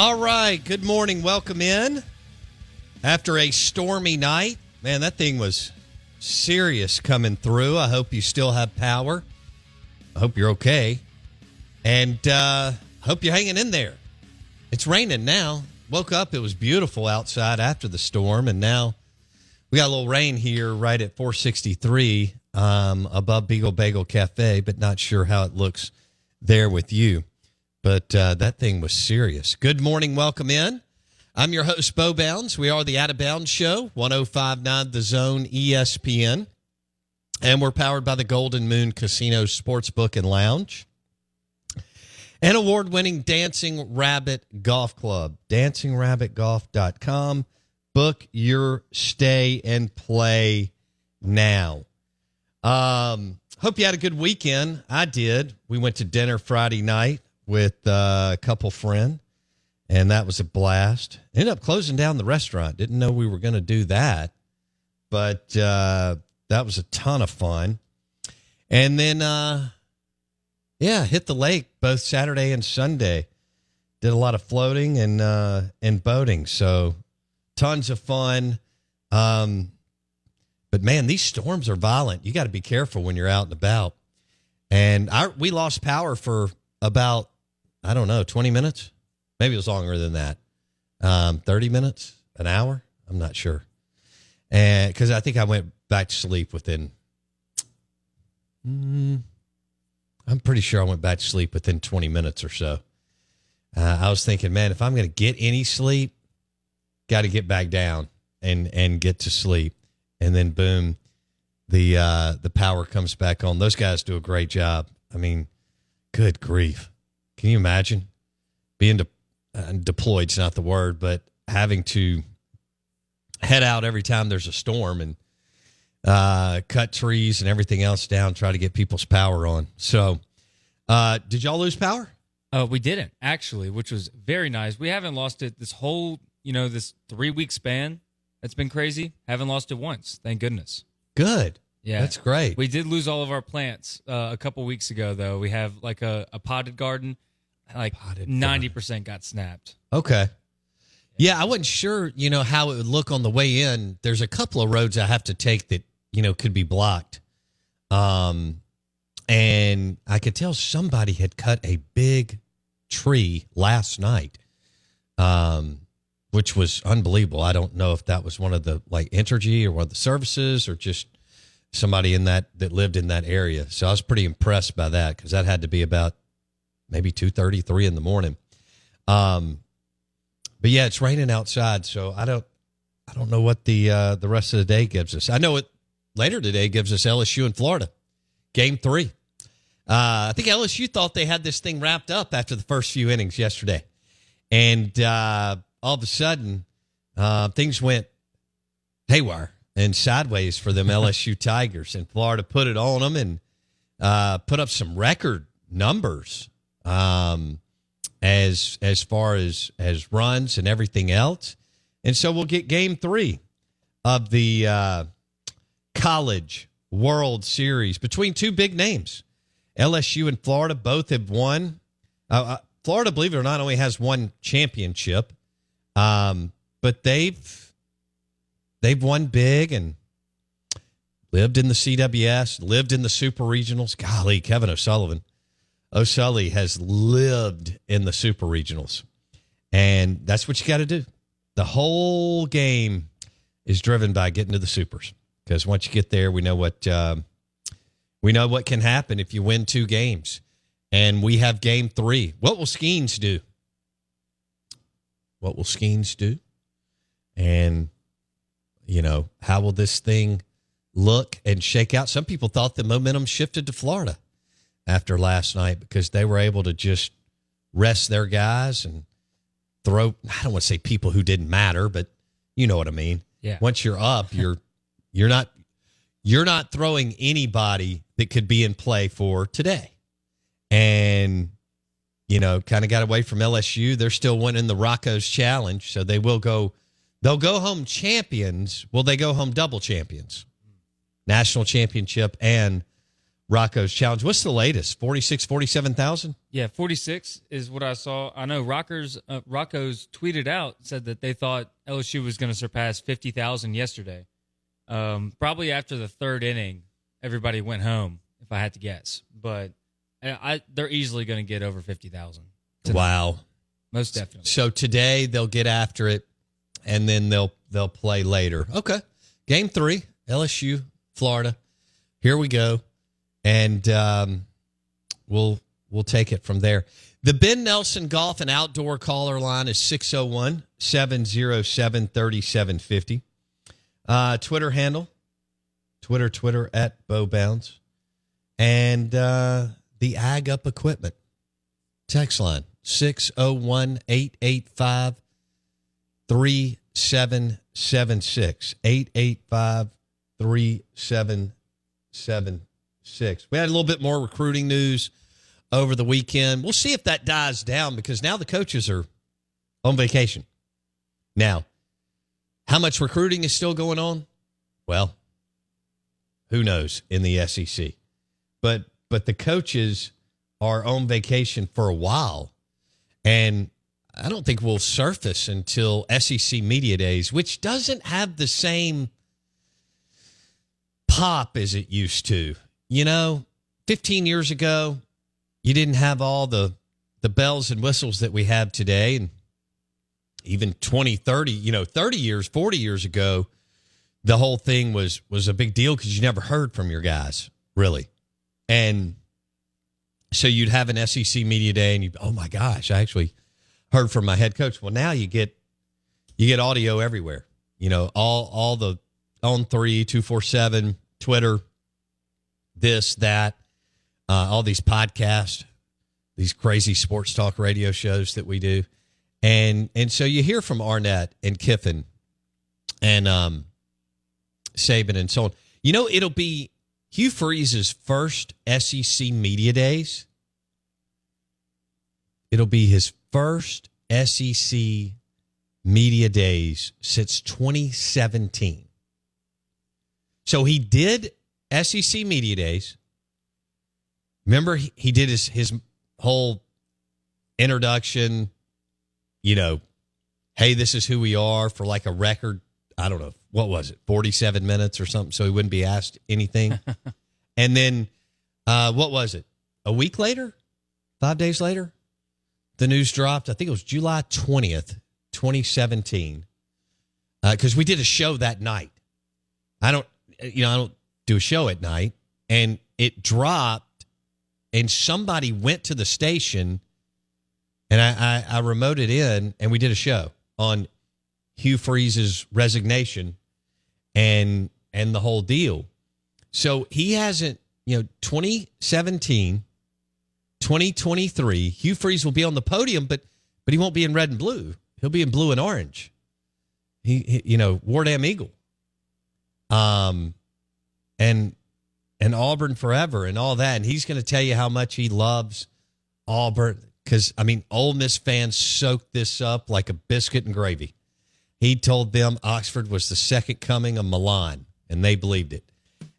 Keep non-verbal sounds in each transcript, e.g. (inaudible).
All right. Good morning. Welcome in. After a stormy night, man, that thing was serious coming through. I hope you still have power. I hope you're okay. And uh hope you're hanging in there. It's raining now. Woke up, it was beautiful outside after the storm, and now we got a little rain here right at 463 um, above Beagle Bagel Cafe, but not sure how it looks there with you. But uh, that thing was serious. Good morning. Welcome in. I'm your host, Bo Bounds. We are the Out of Bounds Show, 1059 The Zone ESPN. And we're powered by the Golden Moon Casino Sportsbook and Lounge and award winning Dancing Rabbit Golf Club. DancingRabbitGolf.com. Book your stay and play now. Um, hope you had a good weekend. I did. We went to dinner Friday night with uh, a couple friend, and that was a blast. Ended up closing down the restaurant. Didn't know we were going to do that, but uh, that was a ton of fun. And then, uh, yeah, hit the lake both Saturday and Sunday. Did a lot of floating and uh, and boating, so tons of fun. Um, but man, these storms are violent. You got to be careful when you're out and about. And we lost power for about I don't know twenty minutes, maybe it was longer than that. Um, Thirty minutes, an hour, I'm not sure. And because I think I went back to sleep within. Mm, I'm pretty sure I went back to sleep within 20 minutes or so. Uh, I was thinking, man, if I'm going to get any sleep, got to get back down and and get to sleep, and then boom, the uh, the power comes back on. Those guys do a great job. I mean, good grief, can you imagine being de- uh, deployed's not the word, but having to head out every time there's a storm and uh, cut trees and everything else down, try to get people's power on. So, uh, did y'all lose power? Uh, we didn't actually, which was very nice. We haven't lost it this whole, you know, this three week span. That's been crazy. Haven't lost it once. Thank goodness. Good. Yeah, That's great. We did lose all of our plants uh, a couple weeks ago, though. We have like a, a potted garden, like ninety percent got snapped. Okay. Yeah, I wasn't sure, you know, how it would look on the way in. There's a couple of roads I have to take that, you know, could be blocked. Um and I could tell somebody had cut a big tree last night. Um which was unbelievable. I don't know if that was one of the like Entergy or one of the services or just somebody in that that lived in that area. So I was pretty impressed by that because that had to be about maybe 2.30, 3 in the morning. Um, but yeah, it's raining outside, so I don't I don't know what the uh, the rest of the day gives us. I know it later today gives us LSU in Florida, game three. Uh, I think LSU thought they had this thing wrapped up after the first few innings yesterday, and uh, all of a sudden uh, things went haywire and sideways for them (laughs) LSU Tigers, and Florida put it on them and uh, put up some record numbers um, as as far as as runs and everything else. And so we'll get game three of the uh, College World Series between two big names. LSU and Florida both have won. Uh, uh, Florida, believe it or not, only has one championship, um, but they've they've won big and lived in the CWS, lived in the Super Regionals. Golly, Kevin O'Sullivan, O'Sully has lived in the Super Regionals, and that's what you got to do. The whole game is driven by getting to the supers because once you get there, we know what um, we know what can happen if you win two games, and we have game three. What will Skenes do? What will Skenes do? And you know how will this thing look and shake out? Some people thought the momentum shifted to Florida after last night because they were able to just rest their guys and throw I don't want to say people who didn't matter, but you know what I mean. Yeah. Once you're up, you're you're not you're not throwing anybody that could be in play for today. And you know, kind of got away from LSU. They're still winning the Rocco's challenge, so they will go they'll go home champions. Will they go home double champions? National championship and Rocco's challenge. What's the latest? 46, 47,000? Yeah, 46 is what I saw. I know Rockers uh, Rocco's tweeted out said that they thought LSU was going to surpass 50,000 yesterday. Um, probably after the third inning, everybody went home if I had to guess. But I, I they're easily going to get over 50,000. Wow. Most definitely. So today they'll get after it and then they'll they'll play later. Okay. Game 3, LSU, Florida. Here we go and um, we'll we'll take it from there. The Ben Nelson Golf and Outdoor caller line is 601 707 3750. Uh, Twitter handle, Twitter, Twitter at BoBounds. And uh, the Ag Up Equipment text line 601 885 3776. 885 3776 six. We had a little bit more recruiting news over the weekend. We'll see if that dies down because now the coaches are on vacation. Now, how much recruiting is still going on? Well, who knows in the SEC. But but the coaches are on vacation for a while. And I don't think we'll surface until SEC Media Days, which doesn't have the same pop as it used to you know, 15 years ago, you didn't have all the the bells and whistles that we have today. And even 20 30 you know 30 years 40 years ago the whole thing was was a big deal because you never heard from your guys really. And so you'd have an sec media day and you oh my gosh i actually heard from my head coach. Well now you get you get audio everywhere. You know all all the on three 247 twitter this, that, uh, all these podcasts, these crazy sports talk radio shows that we do. And and so you hear from Arnett and Kiffin and um Saban and so on. You know, it'll be Hugh Freeze's first SEC media days. It'll be his first SEC media days since 2017. So he did SEC Media Days. Remember, he, he did his, his whole introduction, you know, hey, this is who we are for like a record. I don't know. What was it? 47 minutes or something. So he wouldn't be asked anything. (laughs) and then, uh, what was it? A week later? Five days later? The news dropped. I think it was July 20th, 2017. Because uh, we did a show that night. I don't, you know, I don't do a show at night and it dropped and somebody went to the station and I, I I remoted in, and we did a show on Hugh Freeze's resignation and and the whole deal. So he hasn't, you know, 2017, 2023, Hugh Freeze will be on the podium, but but he won't be in red and blue. He'll be in blue and orange. He, he you know, War Damn Eagle. Um and and Auburn forever and all that. And he's going to tell you how much he loves Auburn because I mean, Ole Miss fans soaked this up like a biscuit and gravy. He told them Oxford was the second coming of Milan, and they believed it.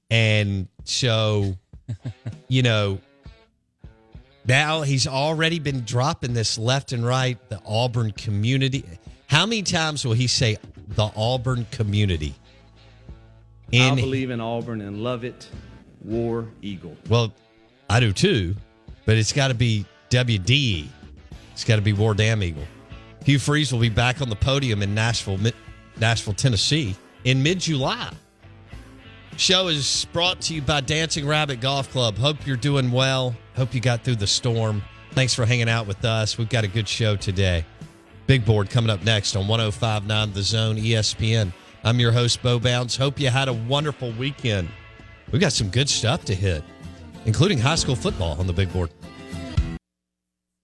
And so, (laughs) you know, now he's already been dropping this left and right, the Auburn community. How many times will he say the Auburn community? I believe in Auburn and love it. War Eagle. Well, I do too, but it's got to be WDE. It's got to be War Damn Eagle. Hugh Freeze will be back on the podium in Nashville, Nashville, Tennessee in mid July. Show is brought to you by Dancing Rabbit Golf Club. Hope you're doing well. Hope you got through the storm. Thanks for hanging out with us. We've got a good show today. Big board coming up next on 1059 The Zone ESPN. I'm your host, Bo Bounds. Hope you had a wonderful weekend. We've got some good stuff to hit, including high school football on the big board.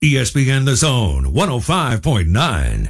ESPN The Zone 105.9.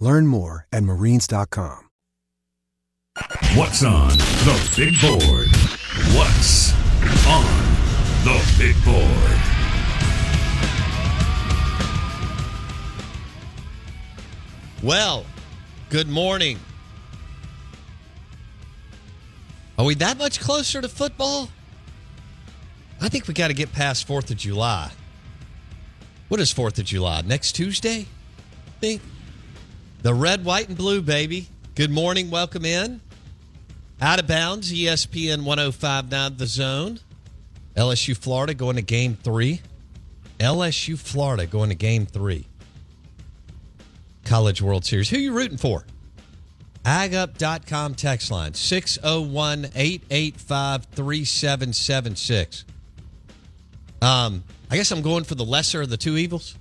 Learn more at marines.com. What's on the big board? What's on the big board? Well, good morning. Are we that much closer to football? I think we got to get past 4th of July. What is 4th of July? Next Tuesday? I think. The red, white, and blue, baby. Good morning. Welcome in. Out of bounds, ESPN 1059 The Zone. LSU Florida going to game three. LSU Florida going to game three. College World Series. Who you rooting for? AgUp.com text line 601 885 3776. Um, I guess I'm going for the lesser of the two evils.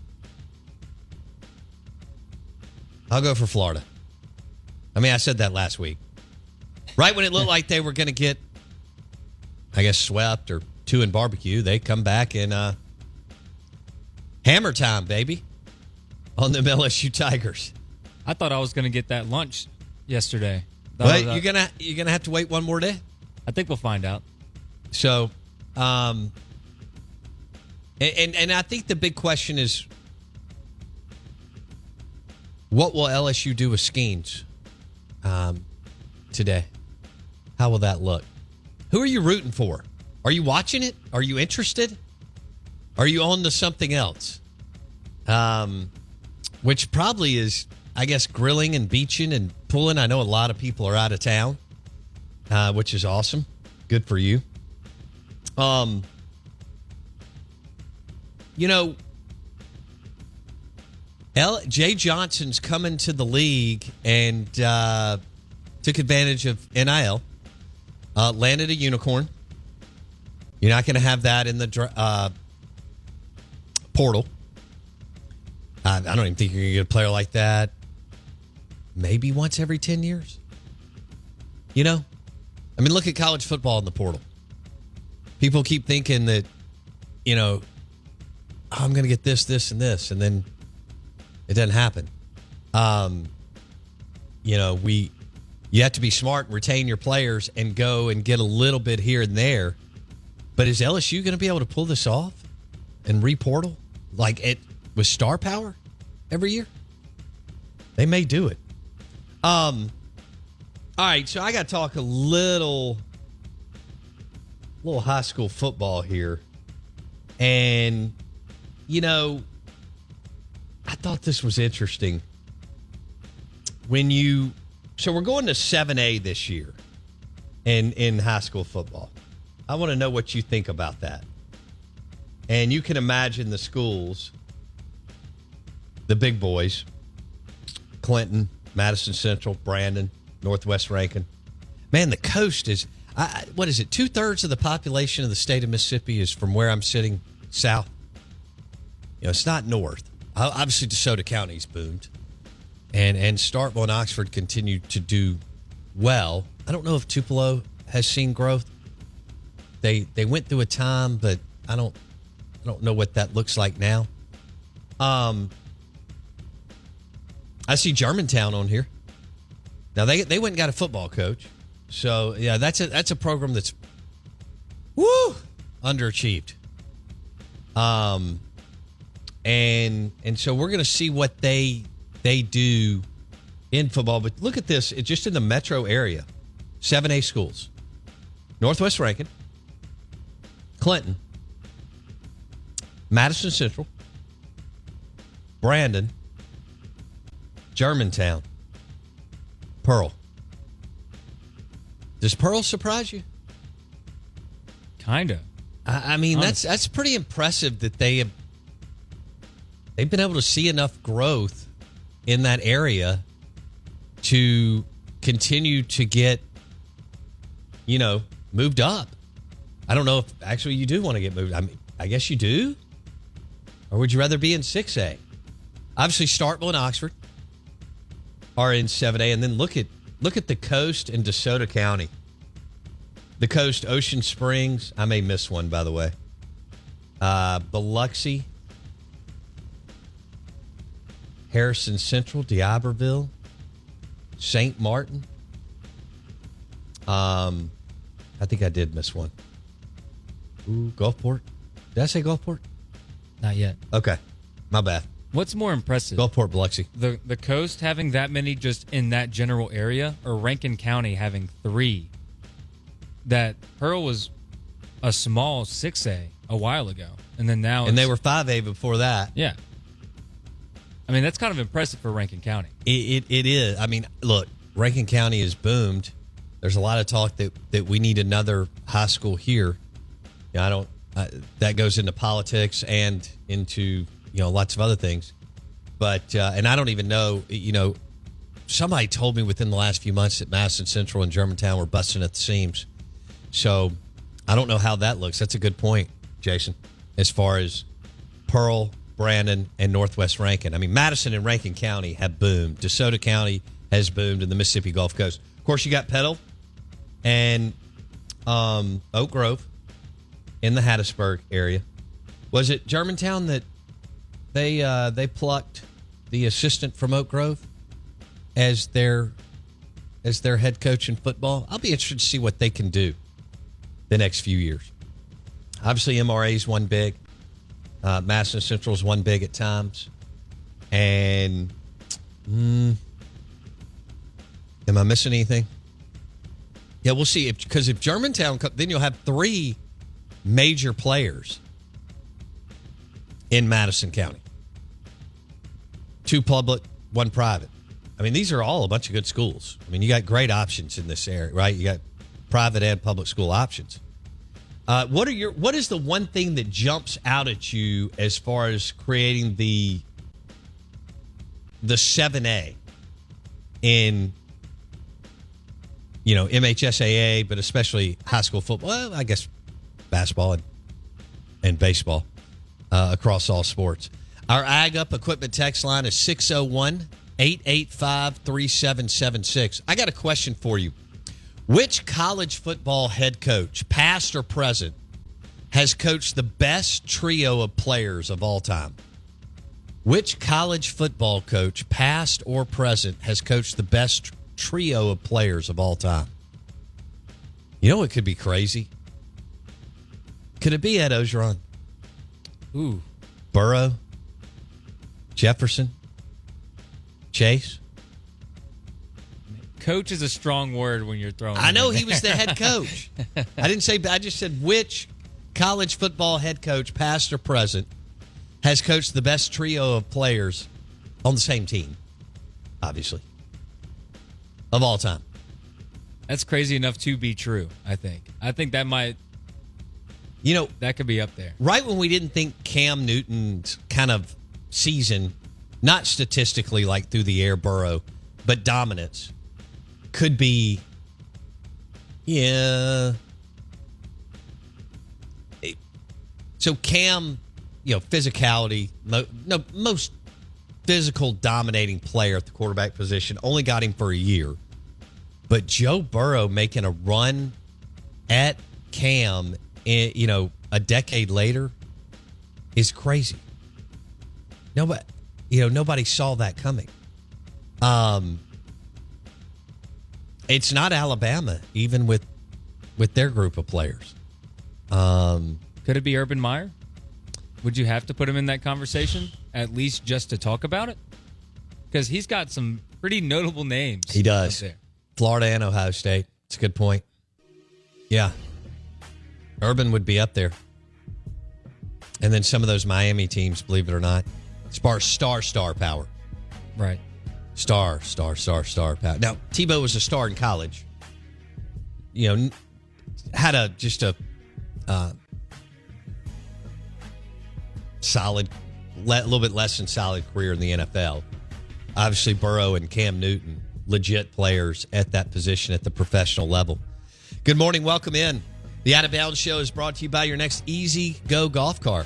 I'll go for Florida. I mean, I said that last week. Right when it looked like they were going to get, I guess, swept or two in barbecue, they come back and uh, hammer time, baby, on them LSU Tigers. I thought I was going to get that lunch yesterday. That But was, you're gonna you're gonna have to wait one more day. I think we'll find out. So, um, and and I think the big question is, what will LSU do with Skenes um, today? How will that look? Who are you rooting for? Are you watching it? Are you interested? Are you on to something else? Um, which probably is, I guess, grilling and beaching and pulling. I know a lot of people are out of town, uh, which is awesome. Good for you. Um, you know, L- Jay Johnson's coming to the league and uh, took advantage of NIL, uh, landed a unicorn. You're not going to have that in the uh, portal. I don't even think you're going to get a player like that. Maybe once every 10 years. You know? I mean, look at college football in the portal. People keep thinking that, you know, oh, I'm going to get this, this, and this, and then it doesn't happen. Um, you know, we you have to be smart and retain your players and go and get a little bit here and there. But is LSU going to be able to pull this off and reportal like it with star power every year? They may do it. Um. All right, so I got to talk a little, little high school football here, and you know, I thought this was interesting. When you, so we're going to seven A this year, in in high school football. I want to know what you think about that. And you can imagine the schools, the big boys, Clinton, Madison Central, Brandon, Northwest Rankin. Man, the coast is, I, what is it? Two thirds of the population of the state of Mississippi is from where I'm sitting south. You know, it's not north. Obviously, DeSoto County's boomed, and and Starkville and Oxford continue to do well. I don't know if Tupelo has seen growth. They they went through a time, but I don't I don't know what that looks like now. Um, I see Germantown on here. Now they they went and got a football coach, so yeah, that's a that's a program that's woo underachieved. Um, and and so we're going to see what they they do in football. But look at this; it's just in the metro area, seven A schools, Northwest Rankin, Clinton, Madison Central, Brandon, Germantown, Pearl. Does Pearl surprise you? Kinda. I, I mean, that's that's pretty impressive that they have they've been able to see enough growth in that area to continue to get, you know, moved up. I don't know if actually you do want to get moved. I mean, I guess you do. Or would you rather be in 6A? Obviously, Starkville and Oxford are in 7A, and then look at look at the coast in DeSoto County. The coast, Ocean Springs. I may miss one, by the way. Uh, Biloxi, Harrison Central, D'Iberville, St. Martin. Um, I think I did miss one. Ooh, Gulfport. Did I say Gulfport? Not yet. Okay, my bad. What's more impressive? Gulfport, Biloxi. The the coast having that many just in that general area, or Rankin County having three. That Pearl was a small six A a while ago, and then now and they were five A before that. yeah. I mean that's kind of impressive for Rankin County. It, it it is. I mean, look, Rankin County has boomed. There's a lot of talk that that we need another high school here. Yeah, I don't. That goes into politics and into you know lots of other things. But uh, and I don't even know. You know, somebody told me within the last few months that Madison Central and Germantown were busting at the seams. So I don't know how that looks. That's a good point, Jason. As far as Pearl, Brandon, and Northwest Rankin. I mean, Madison and Rankin County have boomed. DeSoto County has boomed in the Mississippi Gulf Coast. Of course, you got Petal and um, Oak Grove in the Hattiesburg area. Was it Germantown that they uh, they plucked the assistant from Oak Grove as their as their head coach in football? I'll be interested to see what they can do the next few years. Obviously, MRA's one big. Uh, Madison Central's one big at times. And mm, am I missing anything? Yeah, we'll see. Because if, Germantown, then you'll have three major players in Madison County two public, one private. I mean, these are all a bunch of good schools. I mean, you got great options in this area, right? You got private and public school options. Uh, what are your what is the one thing that jumps out at you as far as creating the the seven A in you know MHSAA, but especially high school football? Well, I guess basketball and and baseball uh, across all sports. Our Ag Up Equipment text line is 601 885 3776. I got a question for you. Which college football head coach, past or present, has coached the best trio of players of all time? Which college football coach, past or present, has coached the best trio of players of all time? You know, it could be crazy. Could it be Ed Orgeron? Ooh. Burrow? Jefferson? Chase? Coach is a strong word when you're throwing. I know he was the head coach. (laughs) I didn't say, I just said which college football head coach, past or present, has coached the best trio of players on the same team, obviously, of all time. That's crazy enough to be true. I think. I think that might. You know, that could be up there. Right when we didn't think Cam Newton's kind of season, not statistically like through the air Burrow, but dominance, could be, yeah. So Cam, you know, physicality, mo- no, most physical dominating player at the quarterback position, only got him for a year. But Joe Burrow making a run at Cam, in, you know, a decade later is crazy. Nobody, you know, nobody saw that coming. Um, it's not Alabama, even with with their group of players. Um, Could it be Urban Meyer? Would you have to put him in that conversation at least just to talk about it? Because he's got some pretty notable names. he does. there. Florida and Ohio State. It's a good point. Yeah. Urban would be up there. And then some of those Miami teams, believe it or not, star star star power. Right. Star, star, star, star power. Now, Tebow was a star in college. You know, had a just a uh, solid, le- a little bit less than solid career in the NFL. Obviously, Burrow and Cam Newton, legit players at that position at the professional level. Good morning. Welcome in. The Out of Bounds Show is brought to you by your next Easy Go golf car.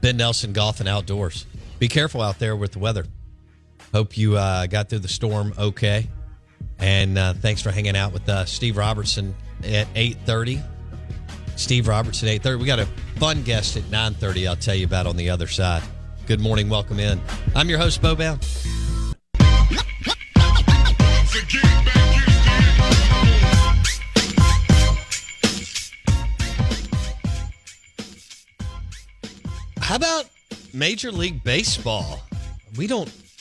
Ben Nelson Golf and Outdoors. Be careful out there with the weather. Hope you uh, got through the storm okay. And uh, thanks for hanging out with us. Steve Robertson at 8.30. Steve Robertson, 8.30. We got a fun guest at 9.30 I'll tell you about on the other side. Good morning. Welcome in. I'm your host, Bo. How about Major League Baseball? We don't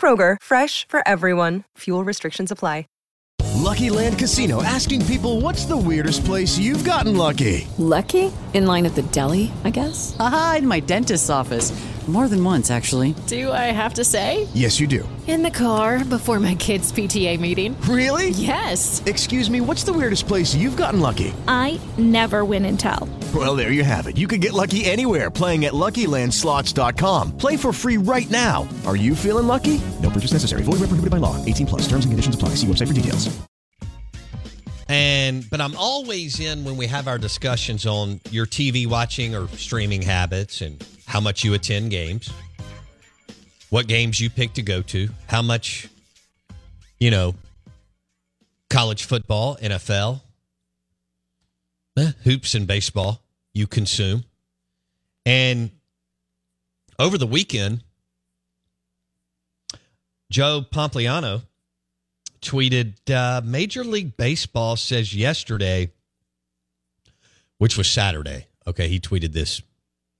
Kroger, fresh for everyone. Fuel restrictions apply. Lucky Land Casino asking people what's the weirdest place you've gotten lucky? Lucky? In line at the deli, I guess? Aha, in my dentist's office. More than once, actually. Do I have to say? Yes, you do. In the car before my kids' PTA meeting. Really? Yes. Excuse me, what's the weirdest place you've gotten lucky? I never win and tell. Well, there you have it. You can get lucky anywhere playing at LuckyLandSlots.com. Play for free right now. Are you feeling lucky? No purchase necessary. Void where prohibited by law. 18 plus. Terms and conditions apply. See website for details. And but I'm always in when we have our discussions on your TV watching or streaming habits and how much you attend games, what games you pick to go to, how much you know college football, NFL, eh, hoops and baseball you consume. And over the weekend, Joe Pompliano tweeted uh, Major League Baseball says yesterday, which was Saturday, Okay, he tweeted this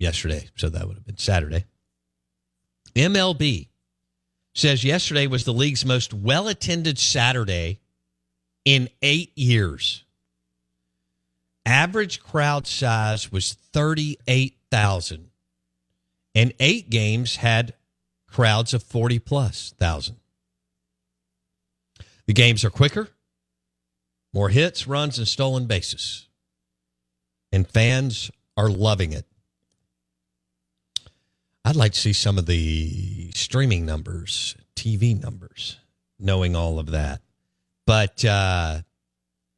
yesterday, so that would have been Saturday. MLB says yesterday was the league's most well attended Saturday in eight years. Average crowd size was 38,000, and eight games had crowds of 40 plus thousand. The games are quicker, more hits, runs, and stolen bases. And fans are loving it. I'd like to see some of the streaming numbers, TV numbers, knowing all of that. But uh,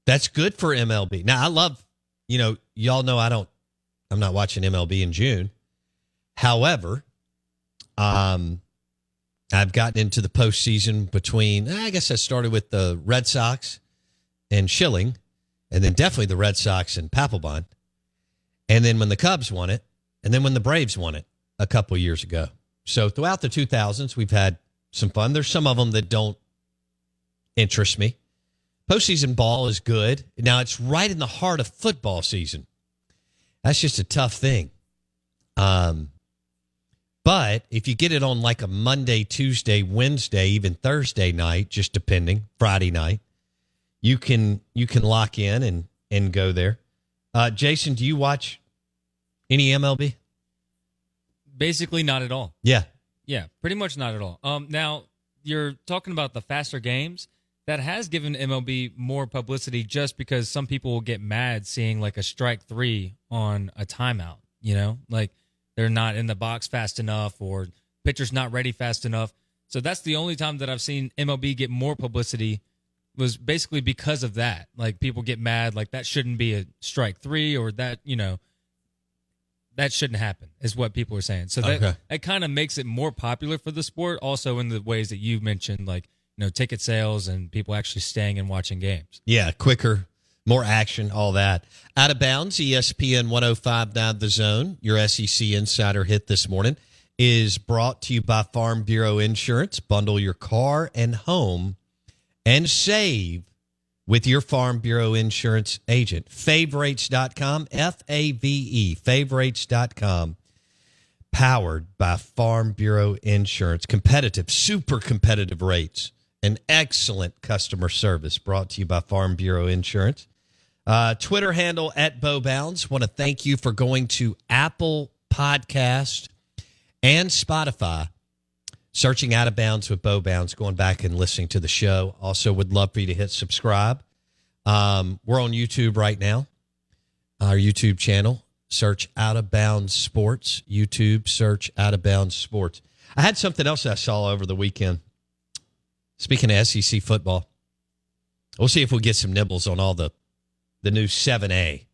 that's good for MLB. Now, I love, you know, y'all know I don't, I'm not watching MLB in June. However, um, I've gotten into the postseason between, I guess I started with the Red Sox and Schilling, and then definitely the Red Sox and Papelbon. And then when the Cubs won it, and then when the Braves won it a couple years ago. So throughout the 2000s, we've had some fun. There's some of them that don't interest me. Postseason ball is good. Now it's right in the heart of football season. That's just a tough thing. Um, but if you get it on like a Monday, Tuesday, Wednesday, even Thursday night, just depending, Friday night, you can you can lock in and and go there. Uh, Jason, do you watch any MLB? Basically, not at all. Yeah, yeah, pretty much not at all. Um, now you're talking about the faster games that has given MLB more publicity just because some people will get mad seeing like a strike three on a timeout. You know, like they're not in the box fast enough or pitcher's not ready fast enough. So that's the only time that I've seen MLB get more publicity was basically because of that. Like people get mad, like that shouldn't be a strike three or that, you know, that shouldn't happen is what people are saying. So that, Okay. that kind of makes it more popular for the sport also in the ways that you mentioned, like, you know, ticket sales and people actually staying and watching games. Yeah, quicker, more action, all that. Out of bounds, ESPN 1059 The Zone, your SEC Insider hit this morning, is brought to you by Farm Bureau Insurance. Bundle your car and home and save with your Farm Bureau Insurance agent. Favorites.com, F A V E, favorites.com. Powered by Farm Bureau Insurance. Competitive, super competitive rates and excellent customer service brought to you by Farm Bureau Insurance. Uh, Twitter handle at Bo Bounds. Want to thank you for going to Apple Podcast and Spotify, searching Out of Bounds with Bo Bounds, going back and listening to the show. Also, would love for you to hit subscribe. Um, we're on YouTube right now. Our YouTube channel, search Out of Bounds Sports. YouTube, search Out of Bounds Sports. I had something else I saw over the weekend. Speaking of SEC football, we'll see if we get some nibbles on all the the new 7A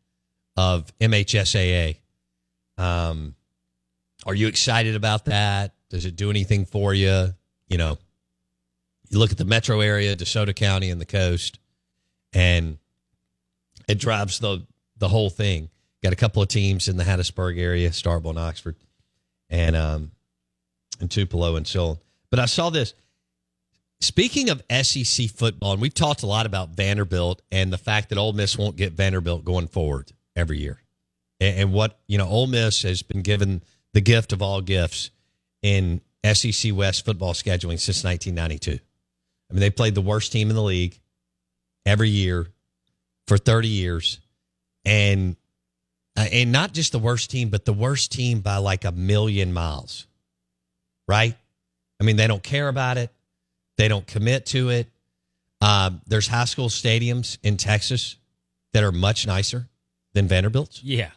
of MHSAA. Um, are you excited about that? Does it do anything for you? You know, you look at the metro area, DeSoto County, and the coast, and it drives the the whole thing. Got a couple of teams in the Hattiesburg area, Starkville and Oxford, and um, and Tupelo and so on. But I saw this. Speaking of SEC football, and we've talked a lot about Vanderbilt and the fact that Ole Miss won't get Vanderbilt going forward every year, and, and what you know, Ole Miss has been given the gift of all gifts in SEC West football scheduling since 1992. I mean, they played the worst team in the league every year for 30 years, and uh, and not just the worst team, but the worst team by like a million miles, right? I mean, they don't care about it. They don't commit to it. Um, there's high school stadiums in Texas that are much nicer than Vanderbilt's, Yeah.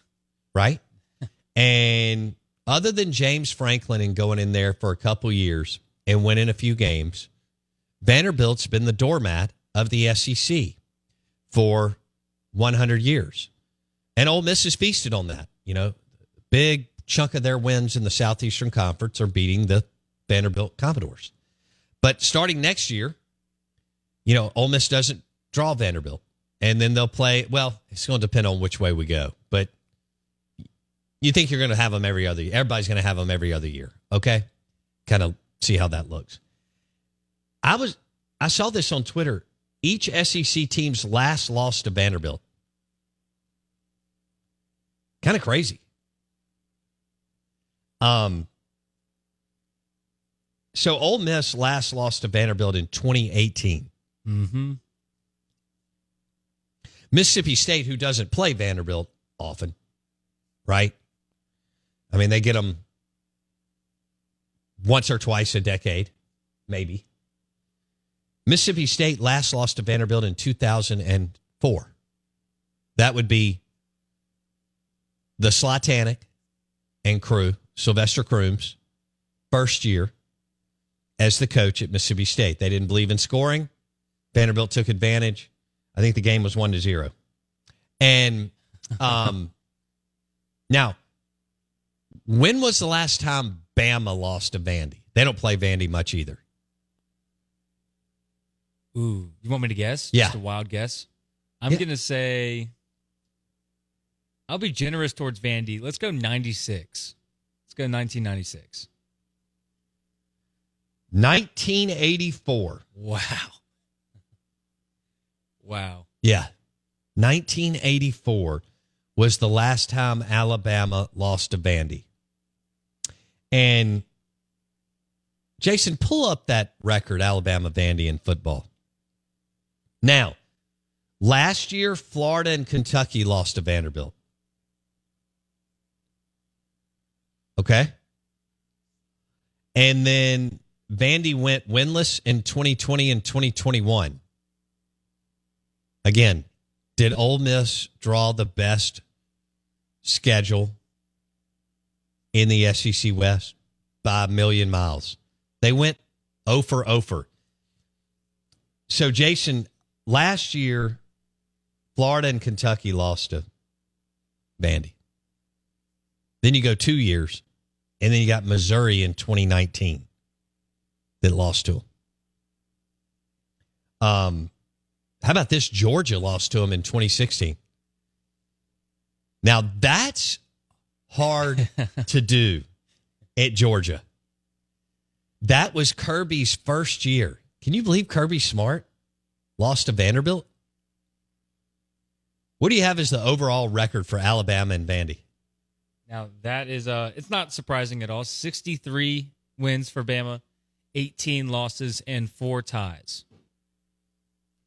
right? (laughs) and other than James Franklin and going in there for a couple years and winning a few games, Vanderbilt's been the doormat of the SEC for 100 years. And Ole Miss has feasted on that. You know, big chunk of their wins in the Southeastern Conference are beating the Vanderbilt Commodores. But starting next year, you know, Ole Miss doesn't draw Vanderbilt. And then they'll play, well, it's going to depend on which way we go. But you think you're going to have them every other year. Everybody's going to have them every other year. Okay? Kind of see how that looks. I was I saw this on Twitter. Each SEC team's last loss to Vanderbilt Kind of crazy. Um, so Ole Miss last lost to Vanderbilt in 2018. Mm-hmm. Mississippi State, who doesn't play Vanderbilt often, right? I mean, they get them once or twice a decade, maybe. Mississippi State last lost to Vanderbilt in 2004. That would be the Slatanic and crew, Sylvester Croom's, first year as the coach at Mississippi State. They didn't believe in scoring. Vanderbilt took advantage. I think the game was one to zero. And um, (laughs) now, when was the last time Bama lost to Vandy? They don't play Vandy much either. Ooh, you want me to guess? Yeah. Just a wild guess. I'm Yeah. gonna say. I'll be generous towards Vandy. Let's go 96. Let's go 1996. 1984. Wow. Wow. Yeah. 1984 was the last time Alabama lost to Vandy. And Jason, pull up that record, Alabama Vandy in football. Now, last year, Florida and Kentucky lost to Vanderbilt. Okay. And then Vandy went winless in 2020 and 2021. Again, did Ole Miss draw the best schedule in the SEC West by a million miles? They went 0 for 0. So, Jason, last year, Florida and Kentucky lost to Vandy. Then you go two years, and then you got Missouri in 2019 that lost to them. Um, how about this? Georgia lost to them in 2016. Now that's hard (laughs) to do at Georgia. That was Kirby's first year. Can you believe Kirby Smart lost to Vanderbilt? What do you have as the overall record for Alabama and Vandy? Now that is uh it's not surprising at all. 63 wins for Bama, 18 losses and 4 ties.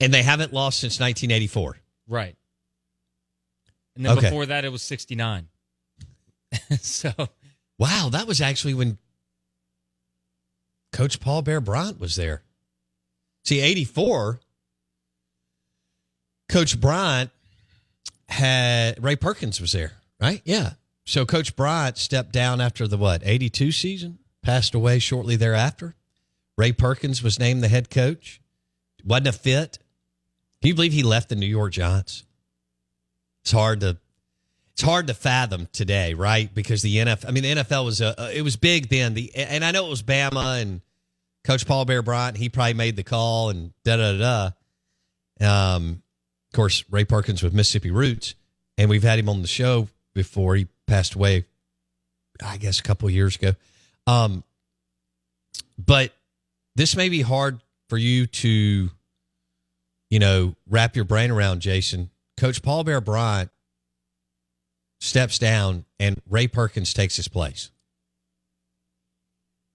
And they haven't lost since 1984. Right. And then Okay. before that it was 69. (laughs) so Wow, that was actually when Coach Paul Bear Bryant was there. See, 84, Coach Bryant had Ray Perkins was there, right? Yeah. So Coach Bryant stepped down after the what, 82 season, passed away shortly thereafter. Ray Perkins was named the head coach. Wasn't a fit. Can you believe he left the New York Giants? It's hard to it's hard to fathom today, right? Because the NFL, I mean, the NFL was a, it was big then. The and I know it was Bama and Coach Paul Bear Bryant. He probably made the call and da da da. da. Um, of course, Ray Perkins with Mississippi roots, and we've had him on the show before. He passed away, I guess, a couple years ago. Um, but this may be hard for you to, you know, wrap your brain around, Jason. Coach Paul Bear Bryant steps down and Ray Perkins takes his place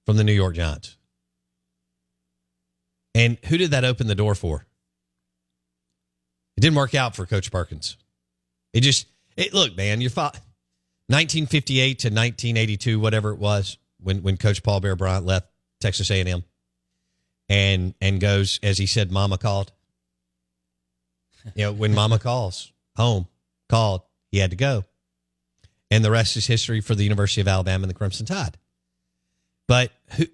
from the New York Giants. And who did that open the door for? It didn't work out for Coach Perkins. It just, it look, man, you're fi- 1958 to 1982, whatever it was, when when Coach Paul Bear Bryant left Texas A&M, and and goes as he said, "Mama called." You know, when Mama calls home, called, he had to go, and the rest is history for the University of Alabama and the Crimson Tide. But who,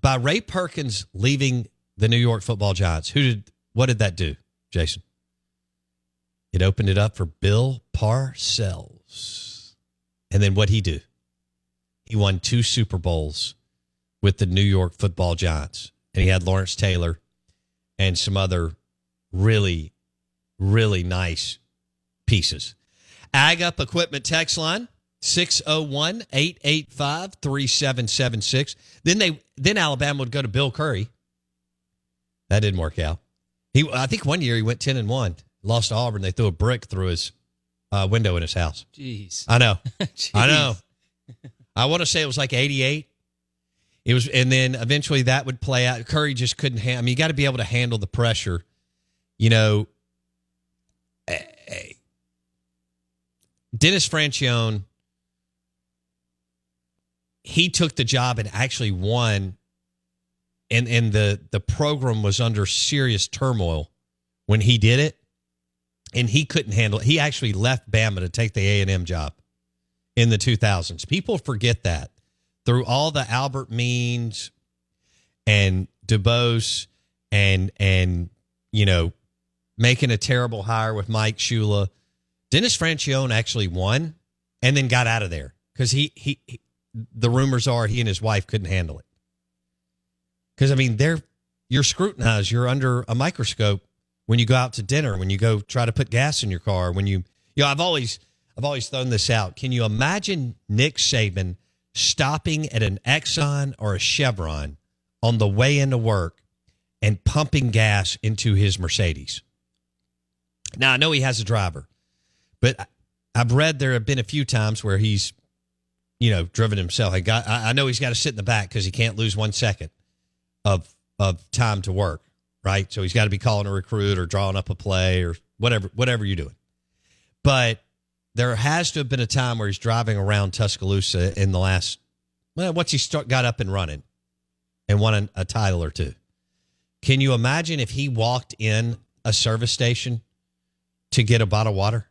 by Ray Perkins leaving the New York Football Giants, who did what did that do, Jason? It opened it up for Bill Parcells. And then what'd he do? He won two Super Bowls with the New York football giants. And he had Lawrence Taylor and some other really, really nice pieces. Ag Up Equipment text line 601 885 3776. Then they then Alabama would go to Bill Curry. That didn't work out. He I think one year he went 10 and 1, lost to Auburn. They threw a brick through his uh, window in his house. Jeez. I know. (laughs) I know. I want to say it was like 88. It was, and then eventually that would play out. Curry just couldn't. Ha- I mean, you got to be able to handle the pressure. You know, eh, eh, Dennis Franchione, he took the job and actually won, and and the the program was under serious turmoil when he did it, and he couldn't handle it. He actually left Bama to take the A and M job in the 2000s. People forget that through all the Albert Means and DuBose and and you know making a terrible hire with Mike Shula, Dennis Franchione actually won and then got out of there because he, he he the rumors are he and his wife couldn't handle it. Because I mean they're you're scrutinized, you're under a microscope when you go out to dinner, when you go try to put gas in your car, when you you know I've always I've always thrown this out. Can you imagine Nick Saban stopping at an Exxon or a Chevron on the way into work and pumping gas into his Mercedes? Now, I know he has a driver, but I've read there have been a few times where he's, you know, driven himself. I got, I know he's got to sit in the back because he can't lose one second of of time to work, right? So he's got to be calling a recruit or drawing up a play or whatever, whatever you're doing. But there has to have been a time where he's driving around Tuscaloosa in the last, well, once he start, got up and running and won a title or two. Can you imagine if he walked in a service station to get a bottle of water?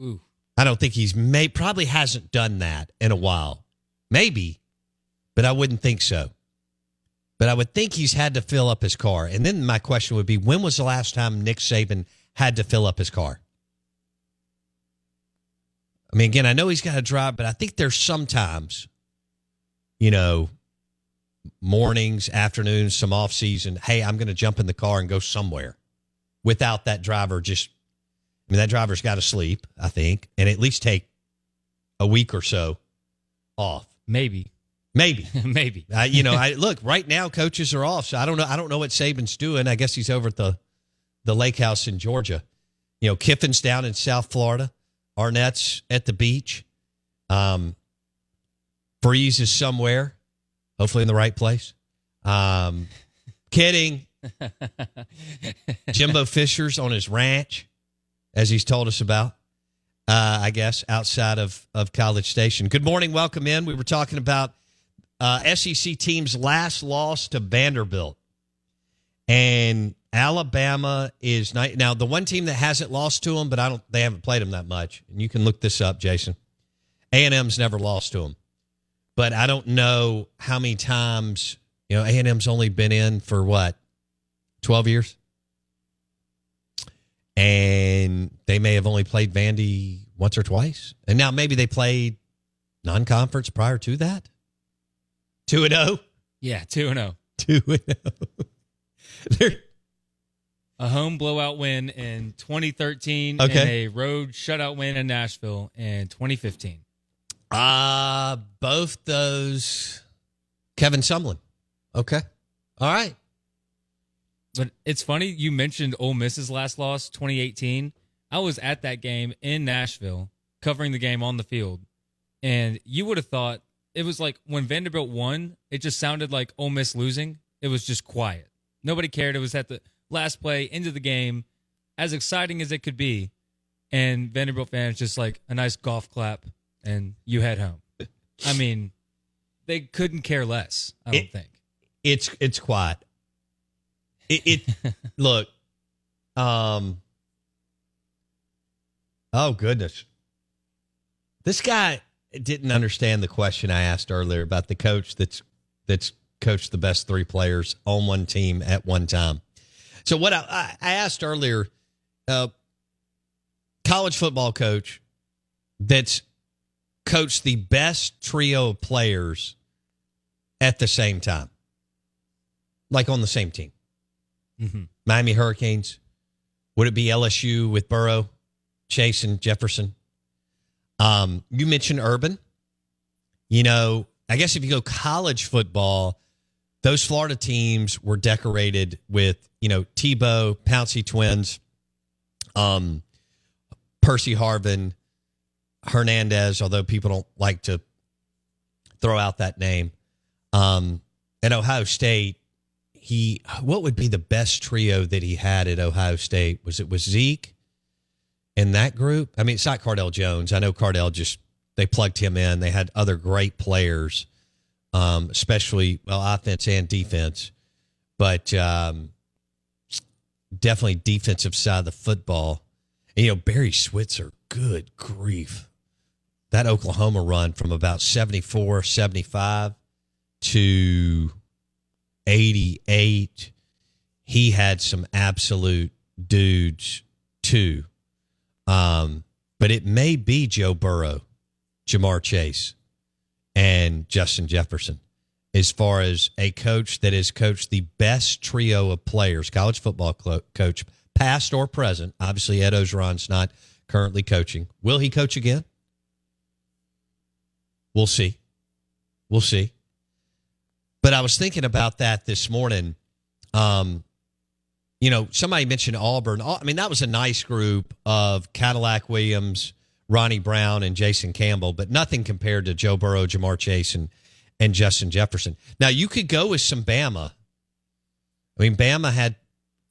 Ooh. I don't think he's may probably hasn't done that in a while. Maybe, but I wouldn't think so. But I would think he's had to fill up his car. And then my question would be when was the last time Nick Saban had to fill up his car? I mean, again, I know he's got to drive, but I think there's sometimes, you know, mornings, afternoons, some off season. Hey, I'm going to jump in the car and go somewhere without that driver just. I mean, that driver's got to sleep, I think, and at least take a week or so off. Maybe. Maybe. (laughs) Maybe. I, you know, I (laughs) look right now. Coaches are off, so I don't know. I don't know what Saban's doing. I guess he's over at the the lake house in Georgia. You know, Kiffin's down in South Florida. Arnett's at the beach. Um, Freeze is somewhere, hopefully in the right place. Um, kidding. (laughs) Jimbo Fisher's on his ranch, as he's told us about. Uh, I guess outside of of College Station. Good morning, welcome in. We were talking about uh, SEC team's last loss to Vanderbilt, and Alabama is now the one team that hasn't lost to them, but I don't. They haven't played them that much, and you can look this up, Jason. A and M's never lost to them, but I don't know how many times. You know, A and M's only been in for what, twelve years, and they may have only played Vandy once or twice, and now maybe they played non-conference prior to that. Two and zero. Yeah, 2 and 0. (laughs) Two and (laughs) zero. A home blowout win in 2013 Okay. and a road shutout win in Nashville in 2015. Uh both those Kevin Sumlin. Okay. All right. But it's funny you mentioned Ole Miss's last loss, 2018. I was at that game in Nashville, covering the game on the field, and you would have thought it was like when Vanderbilt won, it just sounded like Ole Miss losing. It was just quiet. Nobody cared. It was at the last play into the game, as exciting as it could be, and Vanderbilt fans just like a nice golf clap, and you head home. I mean, they couldn't care less. I don't It- think. It's it's quiet. It, it (laughs) look. Um. Oh goodness. This guy didn't understand the question I asked earlier about the coach that's that's coached the best three players on one team at one time. So what I, I asked earlier, uh, college football coach that's coached the best trio of players at the same time, like on the same team. Mm-hmm. Miami Hurricanes. Would it be LSU with Burrow, Chase, and Jefferson? Um, you mentioned Urban. You know, I guess if you go college football, those Florida teams were decorated with, you know, Tebow, Pouncey twins, um, Percy Harvin, Hernandez, although people don't like to throw out that name. Um, Ohio State, he what would be the best trio that he had at Ohio State? Was it was Zeke in that group? I mean, it's not Cardale Jones. I know Cardale just they plugged him in. They had other great players, um, especially well offense and defense, but um, definitely defensive side of the football. And, you know, Barry Switzer, good grief. That Oklahoma run from about 74, 75 to 88, he had some absolute dudes too. Um, but it may be Joe Burrow, Ja'Marr Chase, and Justin Jefferson as far as a coach that has coached the best trio of players, college football clo- coach, past or present. Obviously, Ed Orgeron's not currently coaching. Will he coach again? We'll see. We'll see. But I was thinking about that this morning. Um, you know, somebody mentioned Auburn. I mean, that was a nice group of Cadillac Williams, Ronnie Brown, and Jason Campbell, but nothing compared to Joe Burrow, Ja'Marr Chase, and, and Justin Jefferson. Now, you could go with some Bama. I mean, Bama had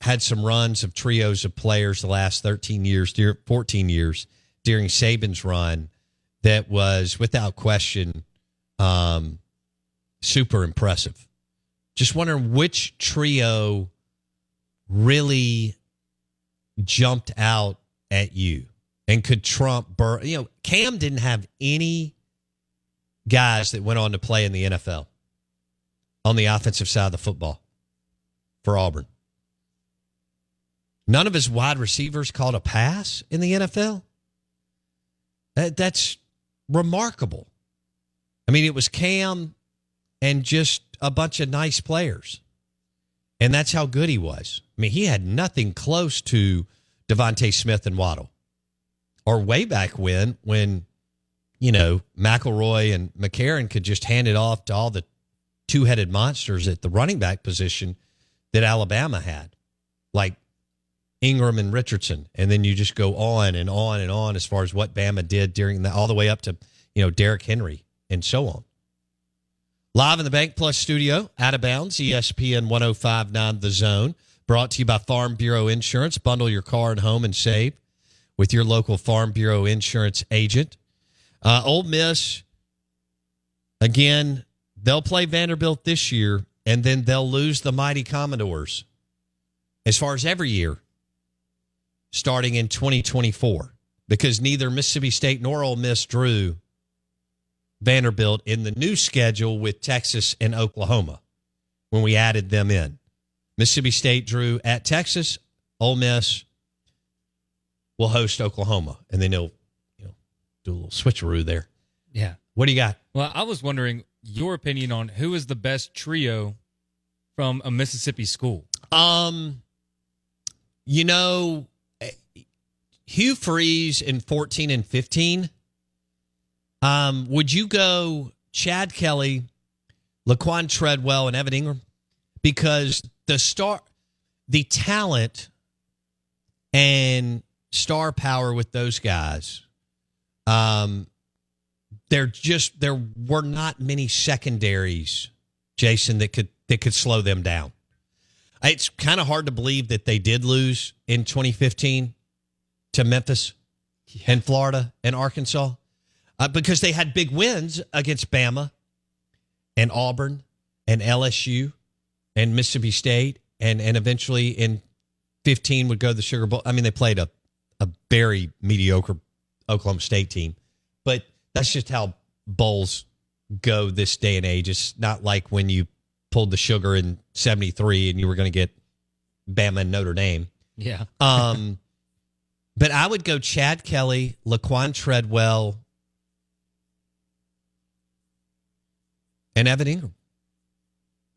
had some runs of trios of players the last 13 years, 14 years during Saban's run that was without question um, super impressive. Just wondering which trio really jumped out at you and could trump Burr. You know, Cam didn't have any guys that went on to play in the NFL on the offensive side of the football for Auburn. None of his wide receivers caught a pass in the NFL. That, that's remarkable. I mean, it was Cam and just a bunch of nice players. And that's how good he was. I mean, he had nothing close to DeVonta Smith and Waddle. Or way back when, when, you know, McElroy and McCarron could just hand it off to all the two headed monsters at the running back position that Alabama had. Like Ingram and Richardson. And then you just go on and on and on as far as what Bama did during the, all the way up to, you know, Derrick Henry and so on. Live in the BankPlus studio, out of bounds, ESPN 1059 The Zone. Brought to you by Farm Bureau Insurance. Bundle your car and home and save with your local Farm Bureau Insurance agent. Uh, Ole Miss, again, they'll play Vanderbilt this year, and then they'll lose the mighty Commodores as far as every year starting in 2024 because neither Mississippi State nor Ole Miss drew Vanderbilt in the new schedule with Texas and Oklahoma when we added them in. Mississippi State drew at Texas, Ole Miss will host Oklahoma, and then they'll you know do a little switcheroo there. Yeah. What do you got? Well, I was wondering your opinion on who is the best trio from a Mississippi school. Um, you know, Hugh Freeze in 14 and 15. Um, would you go Chad Kelly, Laquon Treadwell, and Evan Engram? Because the star, the talent and star power with those guys, um, there just there were not many secondaries, Jason, that could that could slow them down. It's kind of hard to believe that they did lose in 2015 to Memphis yeah. and Florida and Arkansas uh, because they had big wins against Bama and Auburn and LSU and Mississippi State and and eventually in 15 would go to the Sugar Bowl. I mean, they played a a very mediocre Oklahoma State team, but that's just how bowls go this day and age. It's not like when you pulled the sugar in 73 and you were going to get Bama and Notre Dame. Yeah. um, but I would go Chad Kelly, Laquon Treadwell, and Evan Engram.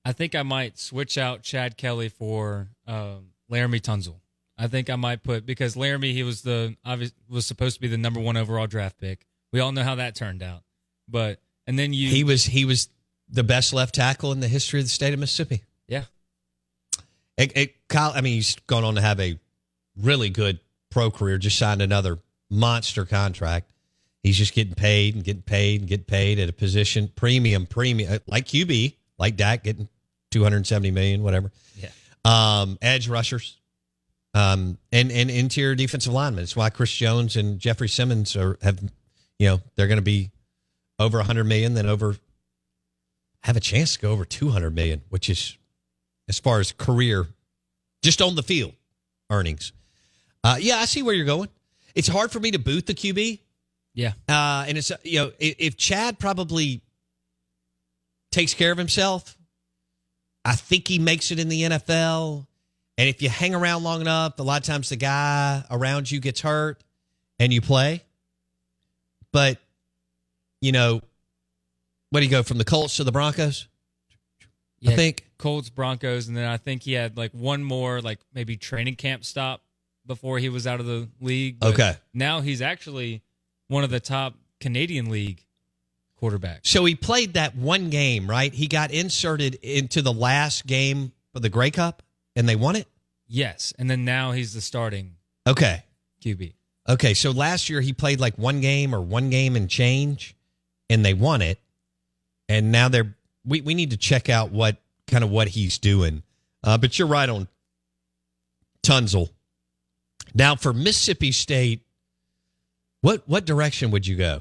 I think I might switch out Chad Kelly for um, Laremy Tunsil. I think I might put because Laremy he was the obvious was supposed to be the number one overall draft pick. We all know how that turned out, but and then you he was he was the best left tackle in the history of the state of Mississippi. Yeah, it, it, Kyle. I mean, he's gone on to have a really good pro career. Just signed another monster contract. He's just getting paid and getting paid and getting paid at a position premium, premium like QB, like Dak getting 270 million, whatever. Yeah. Um, edge rushers, um, and and interior defensive linemen. It's why Chris Jones and Jeffrey Simmons are have, you know, they're going to be over 100 million, then over have a chance to go over 200 million, which is as far as career, just on the field earnings. Uh, yeah, I see where you're going. It's hard for me to boot the QB. Yeah. Uh, and it's, you know, if, if Chad probably takes care of himself, I think he makes it in the NFL. And if you hang around long enough, a lot of times the guy around you gets hurt and you play. But, you know, what do you go from the Colts to the Broncos? Yeah, I think Colts, Broncos, and then I think he had like one more, like maybe training camp stop before he was out of the league. But Okay. Now he's actually one of the top Canadian League quarterbacks. So he played that one game, right? He got inserted into the last game of the Grey Cup and they won it? Yes, and then now he's the starting Okay. QB. Okay, so last year he played like one game or one game and change and they won it. And now they're we, we need to check out what kind of what he's doing. Uh, but you're right on Tunsil. Now for Mississippi State, what what direction would you go?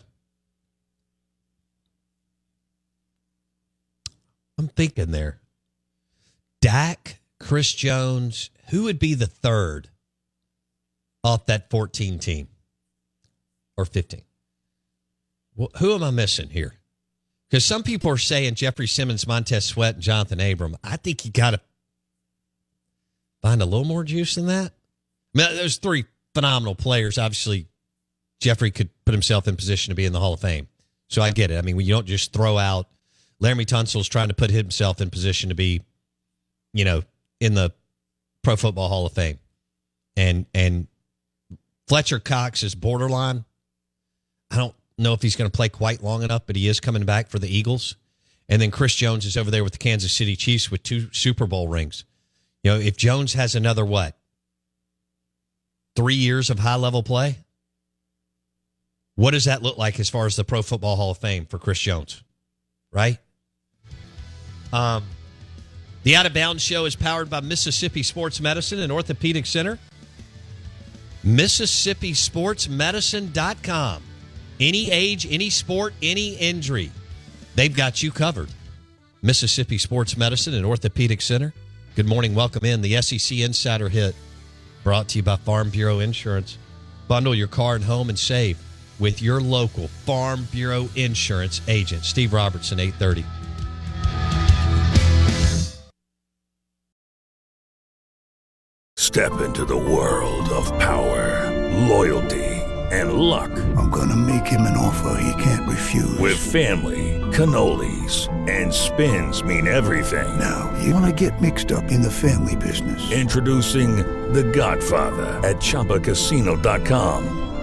I'm thinking there. Dak, Chris Jones, who would be the third off that 14 team or 15? Well, who am I missing here? Because some people are saying Jeffrey Simmons, Montez Sweat, and Johnathan Abram. I think you got to find a little more juice than that. I mean, there's three phenomenal players. Obviously, Jeffrey could put himself in position to be in the Hall of Fame. So I get it. I mean, you don't just throw out Laremy Tunsil's trying to put himself in position to be, you know, in the Pro Football Hall of Fame. And and Fletcher Cox is borderline. I don't know if he's going to play quite long enough, but he is coming back for the Eagles. And then Chris Jones is over there with the Kansas City Chiefs with two Super Bowl rings. You know, if Jones has another what? Three years of high level play? What does that look like as far as the Pro Football Hall of Fame for Chris Jones? Right? Um, the Out of Bounds Show is powered by Mississippi Sports Medicine and Orthopedic Center. MississippiSportsMedicine.com. Any age, any sport, any injury, they've got you covered. Mississippi Sports Medicine and Orthopedic Center. Good morning. Welcome in the SEC Insider Hit brought to you by Farm Bureau Insurance. Bundle your car and home and save with your local Farm Bureau Insurance agent. Steve Robertson, 830. Step into the world of power, loyalty, and luck. I'm going to make him an offer he can't refuse. With family, cannolis, and spins mean everything. Now, you want to get mixed up in the family business. Introducing The Godfather at ChumbaCasino.com.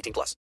18 plus.